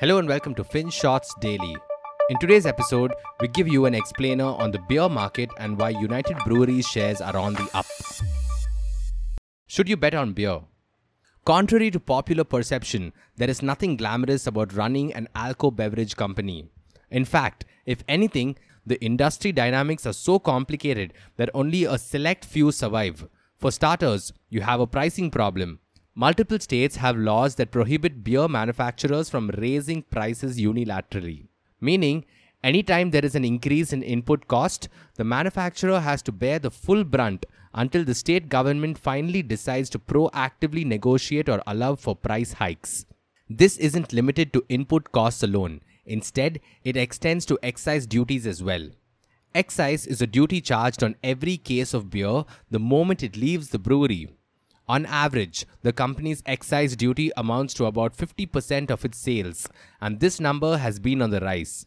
Hello and welcome to Finshots Daily. In today's episode, we give you an explainer on the beer market and why United Breweries shares are on the up. Should you bet on beer? Contrary to popular perception, there is nothing glamorous about running an alco beverage company. In fact, if anything, the industry dynamics are so complicated that only a select few survive. For starters, you have a pricing problem. Multiple states have laws that prohibit beer manufacturers from raising prices unilaterally. Meaning, anytime there is an increase in input cost, the manufacturer has to bear the full brunt until the state government finally decides to proactively negotiate or allow for price hikes. This isn't limited to input costs alone. Instead, it extends to excise duties as well. Excise is a duty charged on every case of beer the moment it leaves the brewery. On average, the company's excise duty amounts to about 50% of its sales, and this number has been on the rise.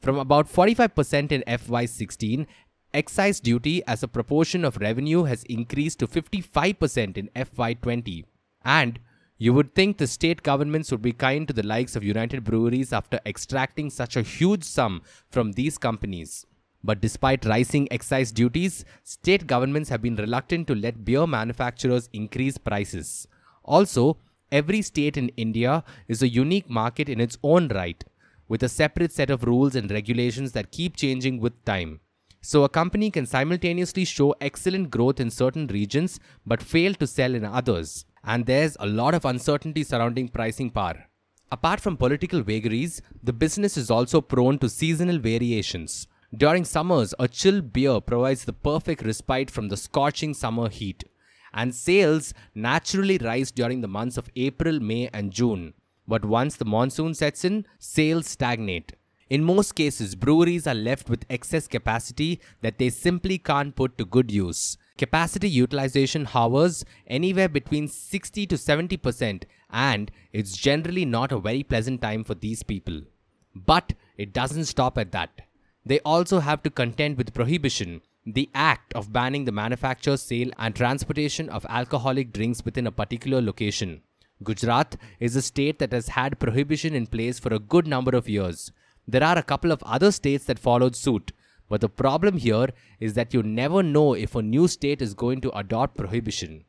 From about 45% in FY16, excise duty as a proportion of revenue has increased to 55% in FY20. And you would think the state governments would be kind to the likes of United Breweries after extracting such a huge sum from these companies. But despite rising excise duties, state governments have been reluctant to let beer manufacturers increase prices. Also, every state in India is a unique market in its own right, with a separate set of rules and regulations that keep changing with time. So, a company can simultaneously show excellent growth in certain regions but fail to sell in others. And there's a lot of uncertainty surrounding pricing power. Apart from political vagaries, the business is also prone to seasonal variations. During summers, a chill beer provides the perfect respite from the scorching summer heat, and sales naturally rise during the months of April, May, and June. But once the monsoon sets in, sales stagnate. In most cases, breweries are left with excess capacity that they simply can't put to good use. Capacity utilization hovers anywhere between 60 to 70%, and it's generally not a very pleasant time for these people. But it doesn't stop at that. They also have to contend with prohibition, the act of banning the manufacture, sale, and transportation of alcoholic drinks within a particular location. Gujarat is a state that has had prohibition in place for a good number of years. There are a couple of other states that followed suit, but the problem here is that you never know if a new state is going to adopt prohibition.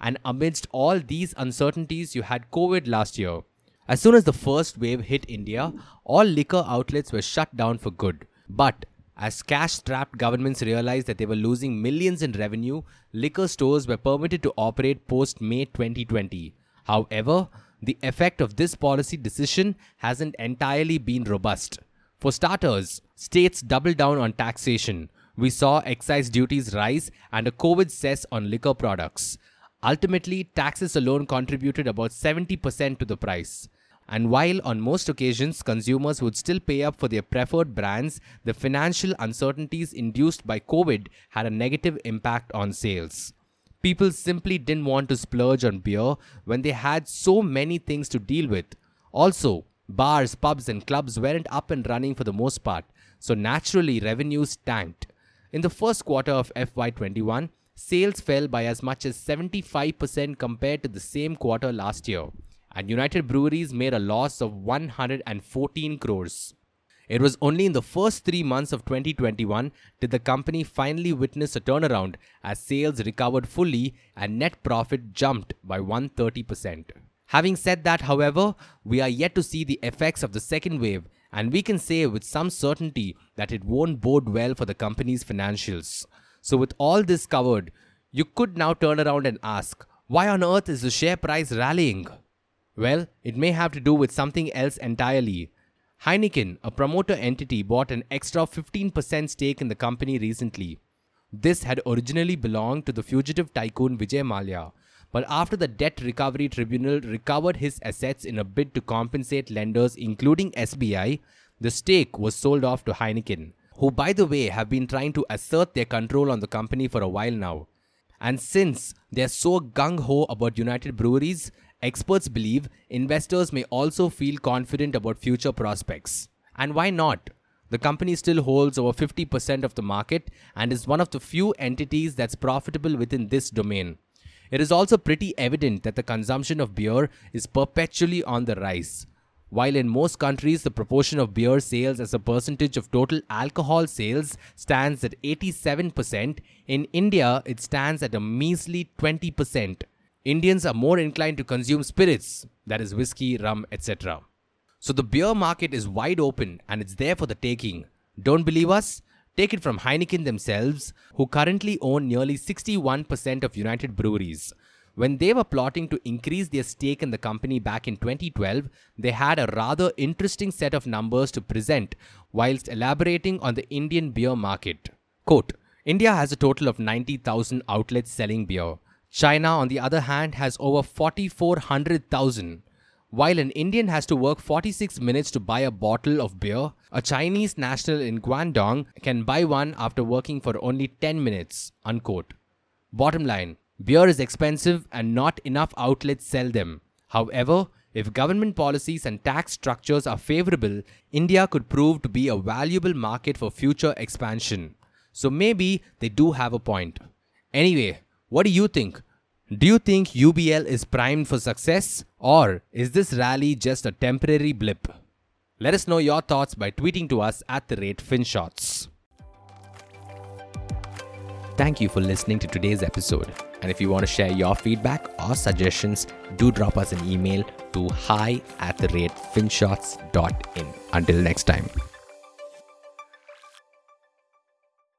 And amidst all these uncertainties, you had COVID last year. As soon as the first wave hit India, all liquor outlets were shut down for good. But as cash strapped governments realized that they were losing millions in revenue, liquor stores were permitted to operate post May 2020. However, the effect of this policy decision hasn't entirely been robust. For starters, states doubled down on taxation. We saw excise duties rise and a COVID cess on liquor products. Ultimately, taxes alone contributed about 70% to the price. And while on most occasions consumers would still pay up for their preferred brands, the financial uncertainties induced by COVID had a negative impact on sales. People simply didn't want to splurge on beer when they had so many things to deal with. Also, bars, pubs, and clubs weren't up and running for the most part, so naturally revenues tanked. In the first quarter of FY21, sales fell by as much as 75% compared to the same quarter last year and United Breweries made a loss of 114 crores. It was only in the first three months of 2021 did the company finally witness a turnaround as sales recovered fully and net profit jumped by 130%. Having said that, however, we are yet to see the effects of the second wave, and we can say with some certainty that it won't bode well for the company's financials. So, with all this covered, you could now turn around and ask, why on earth is the share price rallying? Well, it may have to do with something else entirely. Heineken, a promoter entity, bought an extra 15% stake in the company recently. This had originally belonged to the fugitive tycoon Vijay Mallya, but after the Debt Recovery Tribunal recovered his assets in a bid to compensate lenders, including SBI, the stake was sold off to Heineken, who, by the way, have been trying to assert their control on the company for a while now. And since they're so gung ho about United Breweries, Experts believe investors may also feel confident about future prospects. And why not? The company still holds over 50% of the market and is one of the few entities that's profitable within this domain. It is also pretty evident that the consumption of beer is perpetually on the rise. While in most countries, the proportion of beer sales as a percentage of total alcohol sales stands at 87%, in India it stands at a measly 20%. Indians are more inclined to consume spirits, that is, whiskey, rum, etc. So the beer market is wide open and it's there for the taking. Don't believe us? Take it from Heineken themselves, who currently own nearly 61% of United Breweries. When they were plotting to increase their stake in the company back in 2012, they had a rather interesting set of numbers to present whilst elaborating on the Indian beer market. Quote, India has a total of 90,000 outlets selling beer. China, on the other hand, has over 4400,000. While an Indian has to work 46 minutes to buy a bottle of beer, a Chinese national in Guangdong can buy one after working for only 10 minutes. Unquote. Bottom line Beer is expensive and not enough outlets sell them. However, if government policies and tax structures are favorable, India could prove to be a valuable market for future expansion. So maybe they do have a point. Anyway, what do you think? Do you think UBL is primed for success or is this rally just a temporary blip? Let us know your thoughts by tweeting to us at the rate FinShots. Thank you for listening to today's episode. And if you want to share your feedback or suggestions, do drop us an email to hi at the rate finshots.in. Until next time.